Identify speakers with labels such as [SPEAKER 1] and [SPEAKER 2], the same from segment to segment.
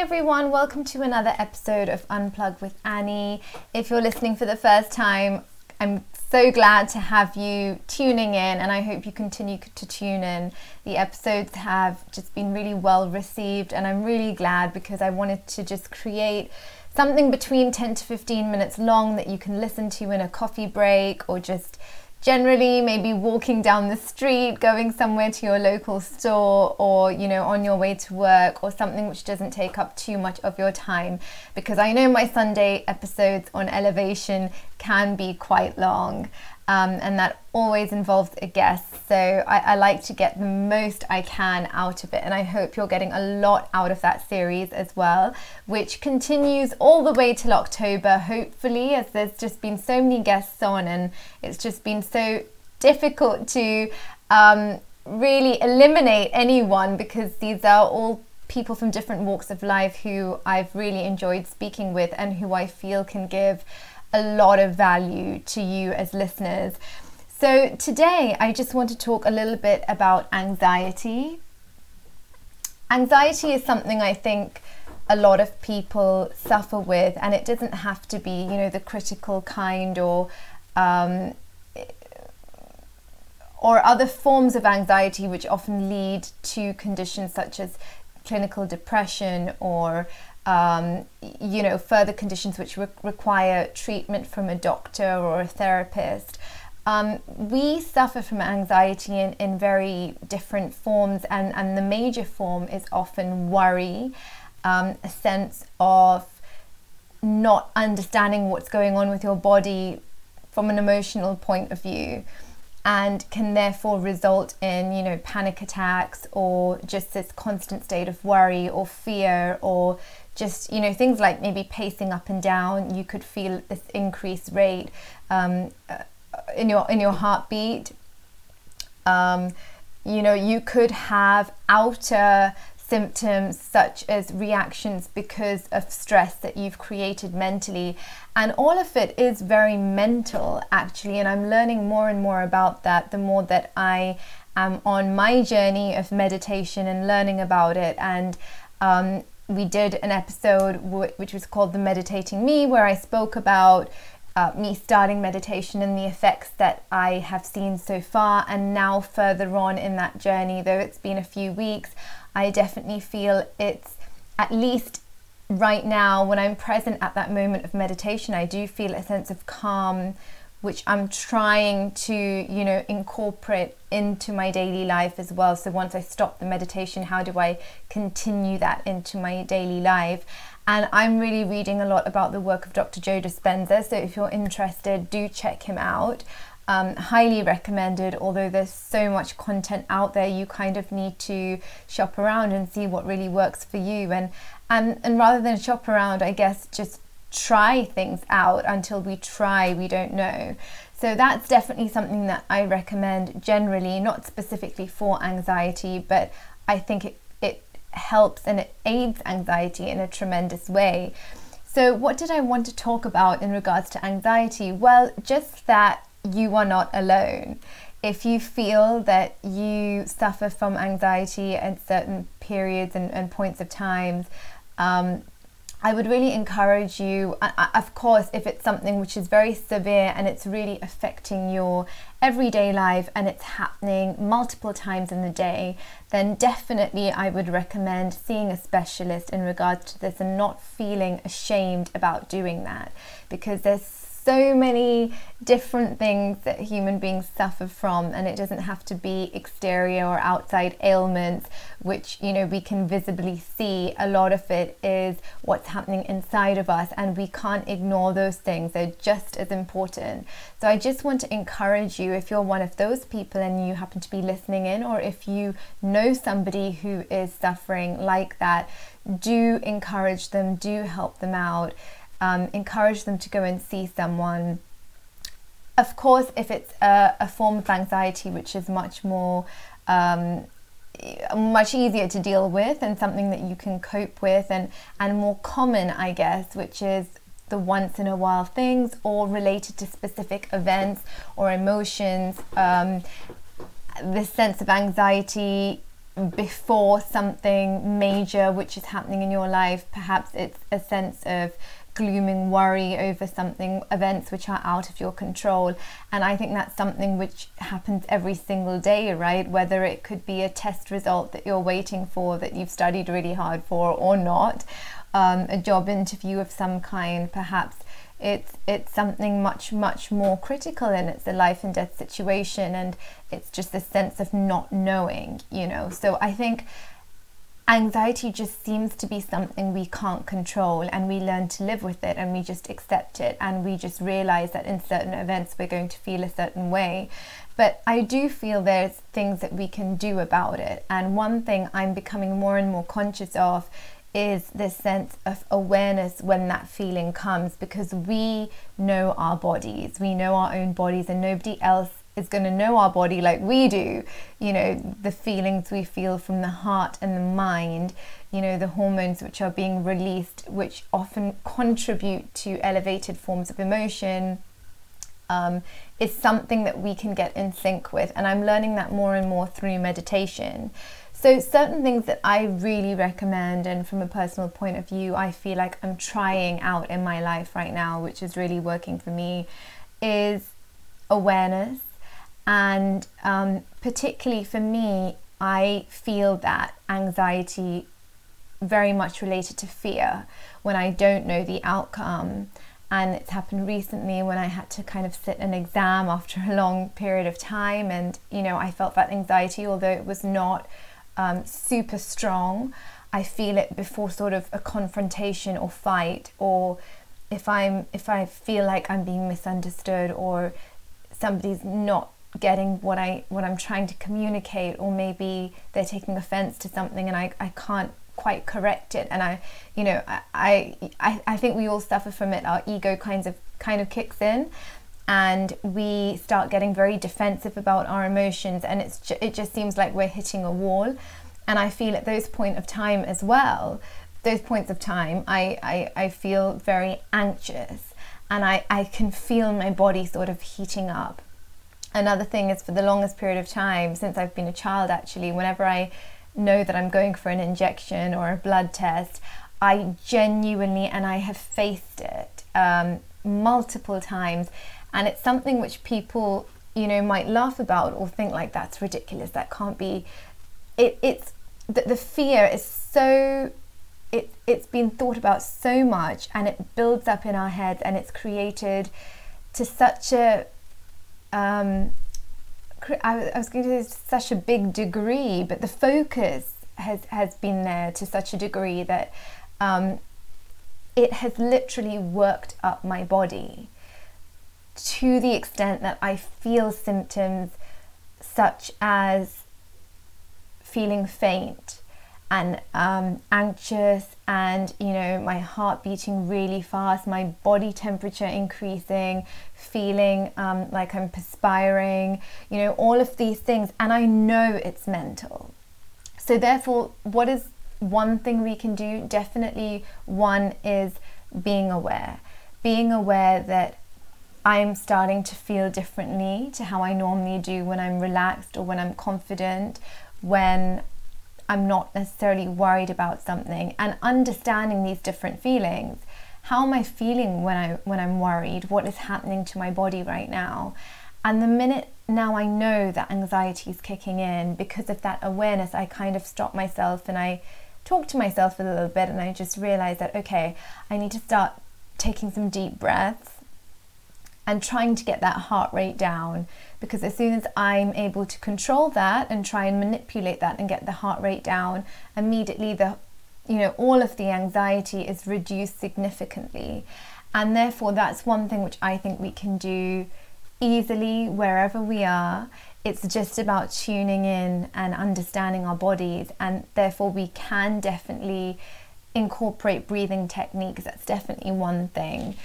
[SPEAKER 1] everyone, welcome to another episode of Unplug with Annie. If you're listening for the first time, I'm so glad to have you tuning in, and I hope you continue to tune in. The episodes have just been really well received, and I'm really glad because I wanted to just create something between 10 to 15 minutes long that you can listen to in a coffee break or just generally maybe walking down the street going somewhere to your local store or you know on your way to work or something which doesn't take up too much of your time. Because i know my sunday episodes on elevation can be quite long um, and that always involves a guest. So I, I, like to get the most I can out of it, and I hope you're getting a lot out of that series as well, which continues all the way till October, hopefully, as there's just been so many guests on, and it's just been so difficult to um, really eliminate anyone because these are all people from different walks of life who I've really enjoyed speaking with and who I feel can give a lot of value to you as listeners. So, today I just want to talk a little bit about anxiety. Anxiety is something I think a lot of people suffer with, and it doesn't have to be, you know, the critical kind or um, or other forms of anxiety which often lead to conditions such as clinical depression or um, you know, further conditions which re- require treatment from a doctor or a therapist. Um, we suffer from anxiety in, in very different forms, and, and the major form is often worry, um, a sense of not understanding what's going on with your body from an emotional point of view and can therefore result in you know panic attacks or just this constant state of worry or fear or just you know things like maybe pacing up and down you could feel this increased rate um, uh, in your in your heartbeat. Um, you know you could have outer symptoms such as reactions because of stress that you've created mentally. And all of it is very mental actually and i'm learning more and more about that the more that i am on my journey of meditation and learning about it. And um, we did an episode w- which was called The Meditating Me, where I spoke about uh, me starting meditation and the effects that I have seen so far. And now, further on in that journey, though it's been a few weeks, I definitely feel it's at least right now when I'm present at that moment of meditation, I do feel a sense of calm which I'm trying to, you know, incorporate into my daily life as well. So once I stop the meditation, how do I continue that into my daily life? And I'm really reading a lot about the work of Dr. Joe Dispenza. So if you're interested, do check him out. Um, highly recommended, although there's so much content out there, you kind of need to shop around and see what really works for you. And, and, and rather than shop around, I guess just try things out until we try, we don't know. So that's definitely something that I recommend generally, not specifically for anxiety, but I think it, it helps and it aids anxiety in a tremendous way. So, what did I want to talk about in regards to anxiety? Well, just that you are not alone. If you feel that you suffer from anxiety at certain periods and, and points of times, um, I would really encourage you, of course, if it's something which is very severe and it's really affecting your everyday life and it's happening multiple times in the day, then definitely I would recommend seeing a specialist in regards to this and not feeling ashamed about doing that because there's so many different things that human beings suffer from and it doesn't have to be exterior or outside ailments which you know we can visibly see. A lot of it is what's happening inside of us and we can't ignore those things. They're just as important. So i just want to encourage you if you're one of those people and you happen to be listening in or if you know somebody who is suffering like that do encourage them do help them out um, encourage them to go and see someone. Of course, if it's a, a form of anxiety which is much more um, much easier to deal with and something that you can cope with and and more common I guess which is the once in a while things or related to specific events or emotions um, this sense of anxiety before something major which is happening in your life. Perhaps it's a sense of glooming worry over something, events which are out of your control. And I think that's something which happens every single day, right? Whether it could be a test result that you're waiting for, that you've studied really hard for, or not, um, a job interview of some kind, perhaps it's it's something much much more critical and it's a life and death situation and it's just a sense of not knowing you know so i think anxiety just seems to be something we can't control and we learn to live with it and we just accept it and we just realize that in certain events we're going to feel a certain way. But i do feel there's things that we can do about it. And one thing i'm becoming more and more conscious of is this sense of awareness when that feeling comes because we know our bodies, we know our own bodies, and nobody else is going to know our body like we do. You know, the feelings we feel from the heart and the mind, you know, the hormones which are being released, which often contribute to elevated forms of emotion. Um, is something that we can get in sync with, and I'm learning that more and more through meditation. So, certain things that I really recommend, and from a personal point of view, I feel like I'm trying out in my life right now, which is really working for me, is awareness. And um, particularly for me, I feel that anxiety very much related to fear when I don't know the outcome. And it's happened recently when I had to kind of sit an exam after a long period of time. And, you know, I felt that anxiety, although it was not um, super strong. I feel it before sort of a confrontation or fight, or if I'm if I feel like I'm being misunderstood or somebody's not getting what I what I'm trying to communicate, or maybe they're taking offense to something and I, I can't quite correct it. And I you know I, I I think we all suffer from it. Our ego kinds of kind of kicks in and we start getting very defensive about our emotions and it's ju- it just seems like we're hitting a wall. And i feel at those point of time as well those points of time i i, I feel very anxious and I, I can feel my body sort of heating up another thing is for the longest period of time since i've been a child actually whenever i know that i'm going for an injection or a blood test i genuinely and i have faced it um, multiple times. And it's something which people you know might laugh about or think like that's ridiculous that can't be. It, it's the, the fear is so it, it's been thought about so much and it builds up in our heads and it's created to such a um, I, was going to say such a big degree but the focus has has been there to such a degree that um, it has literally worked up my body to the extent that I feel symptoms such as feeling faint and um, anxious and you know my heart beating really fast my body temperature increasing feeling um, like i'm perspiring you know all of these things and i know it's mental. So therefore what is one thing we can do? Definitely one is being aware. Being aware that I'm starting to feel differently to how I normally do when I'm relaxed or when I'm confident, when I'm not necessarily worried about something, and understanding these different feelings. How am I feeling when I when I'm worried? What is happening to my body right now? And the minute now I know that anxiety is kicking in because of that awareness, I kind of stop myself and I talk to myself a little bit and I just realize that okay, I need to start taking some deep breaths and trying to get that heart rate down because as soon as I'm able to control that and try and manipulate that and get the heart rate down, immediately the you know all of the anxiety is reduced significantly. And therefore that's one thing which I think we can do easily wherever we are. It's just about tuning in and understanding our bodies and therefore we can definitely incorporate breathing techniques. That's definitely one thing.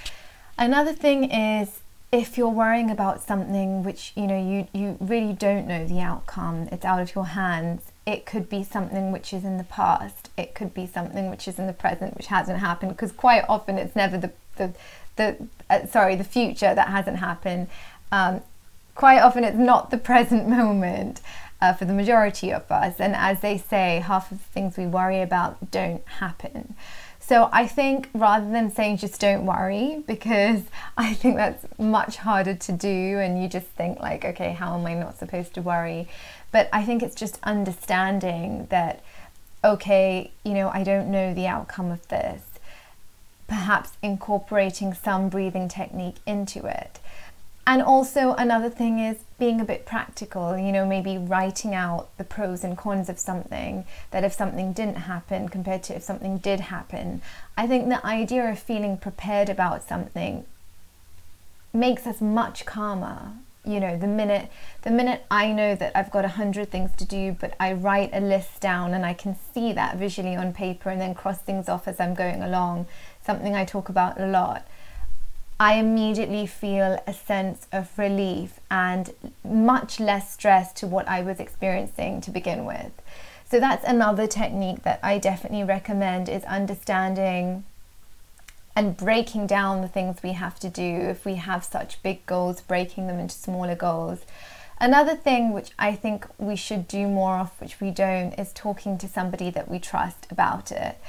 [SPEAKER 1] Another thing is if you're worrying about something which you know you, you really don't know the outcome it's out of your hands it could be something which is in the past it could be something which is in the present which hasn't happened because quite often it's never the the, the uh, sorry the future that hasn't happened um, quite often it's not the present moment uh, for the majority of us. And as they say, half of the things we worry about don't happen. So I think rather than saying just don't worry, because I think that's much harder to do, and you just think, like, okay, how am I not supposed to worry? But I think it's just understanding that, okay, you know, I don't know the outcome of this. Perhaps incorporating some breathing technique into it and also, another thing is being a bit practical, you know, maybe writing out the pros and cons of something, that if something didn't happen compared to if something did happen. I think the idea of feeling prepared about something makes us much calmer. You know, the minute the minute I know that I've got a hundred things to do, but I write a list down and I can see that visually on paper and then cross things off as I'm going along, something I talk about a lot I immediately feel a sense of relief and much less stress to what I was experiencing to begin with. So that's another technique that I definitely recommend is understanding and breaking down the things we have to do if we have such big goals, breaking them into smaller goals. Another thing which I think we should do more of, which we don't, is talking to somebody that we trust about it.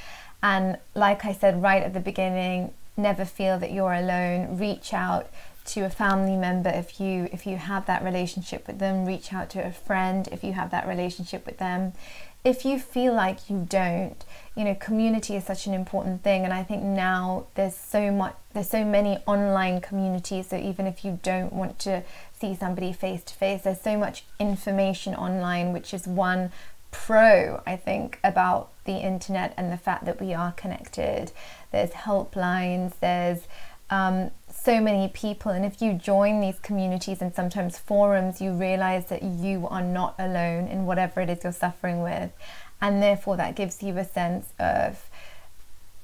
[SPEAKER 1] And like I said right at the beginning, never feel that you're alone. Reach out to a family member if you if you have that relationship with them reach out to a friend if you have that relationship with them if you feel like you don't you know community is such an important thing and i think now there's so much there's so many online communities so even if you don't want to see somebody face to face there's so much information online which is one pro i think about the internet and the fact that we are connected. There's helplines, there's um, so many people, and if you join these communities and sometimes forums, you realize that you are not alone in whatever it is you're suffering with, and therefore that gives you a sense of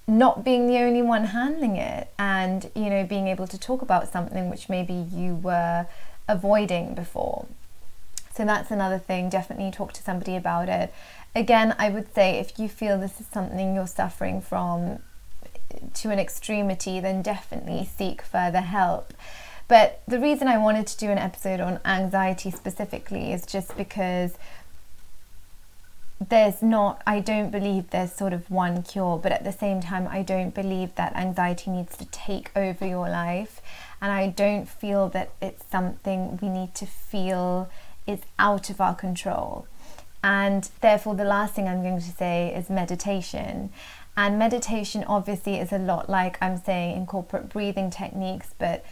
[SPEAKER 1] not being the only one handling it and you know being able to talk about something which maybe you were avoiding before so that's another thing definitely talk to somebody about it again, I would say if you feel this is something you're suffering from to an extremity, then definitely seek further help. But the reason I wanted to do an episode on anxiety specifically is just because there's not, I don't believe there's sort of one cure, but at the same time, I don't believe that anxiety needs to take over your life. And I don't feel that it's something we need to feel is out of our control. And therefore, the last thing I'm going to say is meditation. And meditation obviously is a lot like I'm saying incorporate breathing techniques, but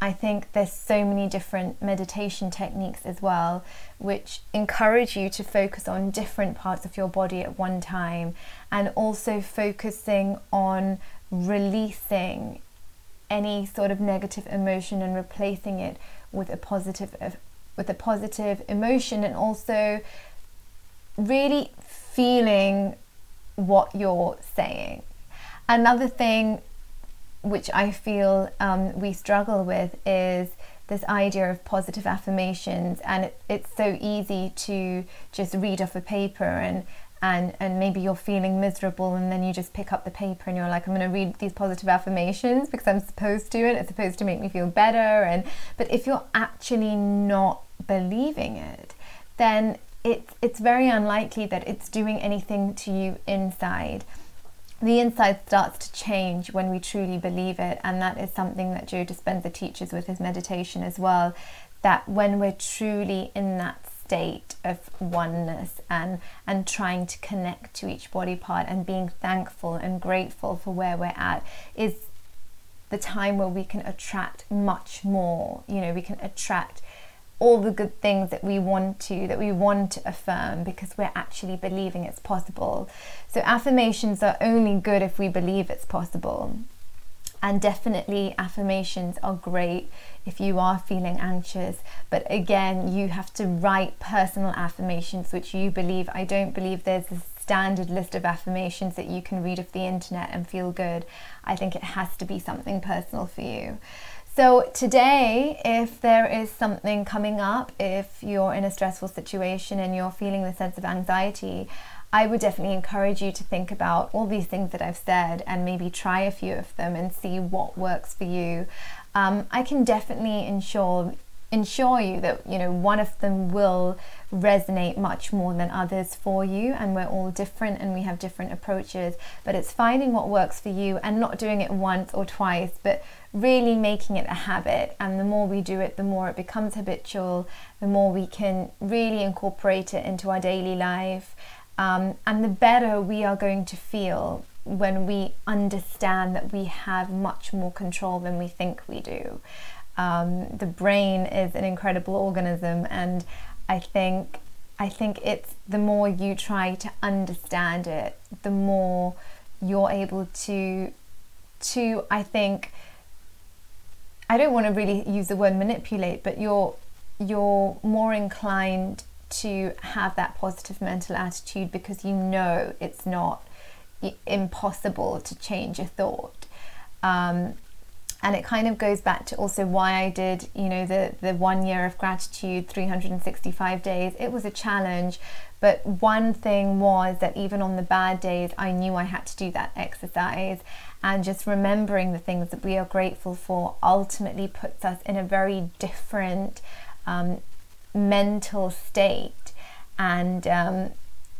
[SPEAKER 1] I think there's so many different meditation techniques as well, which encourage you to focus on different parts of your body at one time and also focusing on releasing any sort of negative emotion and replacing it with a positive with a positive emotion and also really feeling what you're saying. Another thing which I feel um, we struggle with is this idea of positive affirmations, and it, it's so easy to just read off a paper and and and maybe you're feeling miserable and then you just pick up the paper and you're like i'm going to read these positive affirmations because i'm supposed to and it's supposed to make me feel better and but if you're actually not believing it then it's it's very unlikely that it's doing anything to you inside. The inside starts to change when we truly believe it, and that is something that Joe Dispenza teaches with his meditation as well. That when we're truly in that state of oneness and and trying to connect to each body part and being thankful and grateful for where we're at is the time where we can attract much more you know we can attract all the good things that we want to that we want to affirm because we're actually believing it's possible. So affirmations are only good if we believe it's possible. And definitely affirmations are great if you are feeling anxious. But again you have to write personal affirmations which you believe. I don't believe there's a standard list of affirmations that you can read off the internet and feel good. I think it has to be something personal for you so, today, if there is something coming up, if you're in a stressful situation and you're feeling the sense of anxiety, I would definitely encourage you to think about all these things that I've said and maybe try a few of them and see what works for you. Um, I can definitely ensure ensure you that you know one of them will resonate much more than others for you and we're all different and we have different approaches but it's finding what works for you and not doing it once or twice but really making it a habit. And the more we do it the more it becomes habitual the more we can really incorporate it into our daily life um, and the better we are going to feel when we understand that we have much more control than we think we do. Um, the brain is an incredible organism, and I think I think it's the more you try to understand it, the more you're able to to I think I don't want to really use the word manipulate, but you're you're more inclined to have that positive mental attitude because you know it's not impossible to change a thought. Um, and it kind of goes back to also why I did, you know, the the one year of gratitude, 365 days. It was a challenge, but one thing was that even on the bad days, I knew I had to do that exercise, and just remembering the things that we are grateful for ultimately puts us in a very different um, mental state, and um,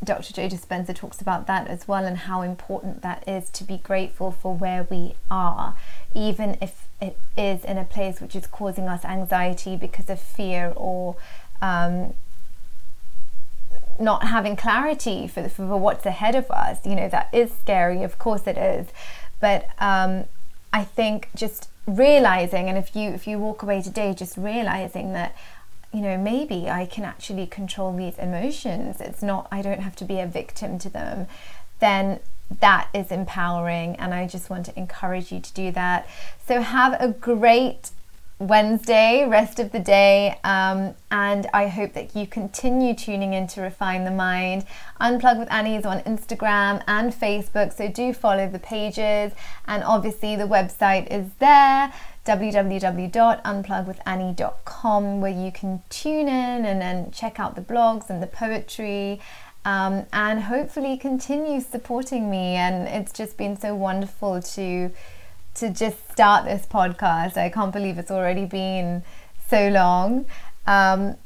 [SPEAKER 1] Dr. Joe Dispenza talks about that as well and how important that is to be grateful for where we are, even if it is in a place which is causing us anxiety because of fear or um, not having clarity for, for what's ahead of us. You know, that is scary, of course it is. But um, I think just realizing, and if you if you walk away today just realizing that you know, maybe I can actually control these emotions. It's not, I don't have to be a victim to them. Then that is empowering. And I just want to encourage you to do that. So have a great Wednesday, rest of the day, um, and I hope that you continue tuning in to Refine the Mind. Unplug with Annie is on Instagram and Facebook, so do follow the pages, and obviously the website is there www.unplugwithannie.com where you can tune in and then check out the blogs and the poetry um, and hopefully continue supporting me. And it's just been so wonderful to to just start this podcast. I can't believe it's already been so long. Um,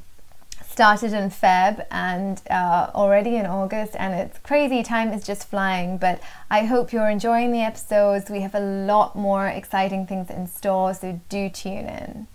[SPEAKER 1] started in Feb and uh, already in August, and it's crazy. Time is just flying, but I hope you're enjoying the episodes. We have a lot more exciting things in store, so do tune in.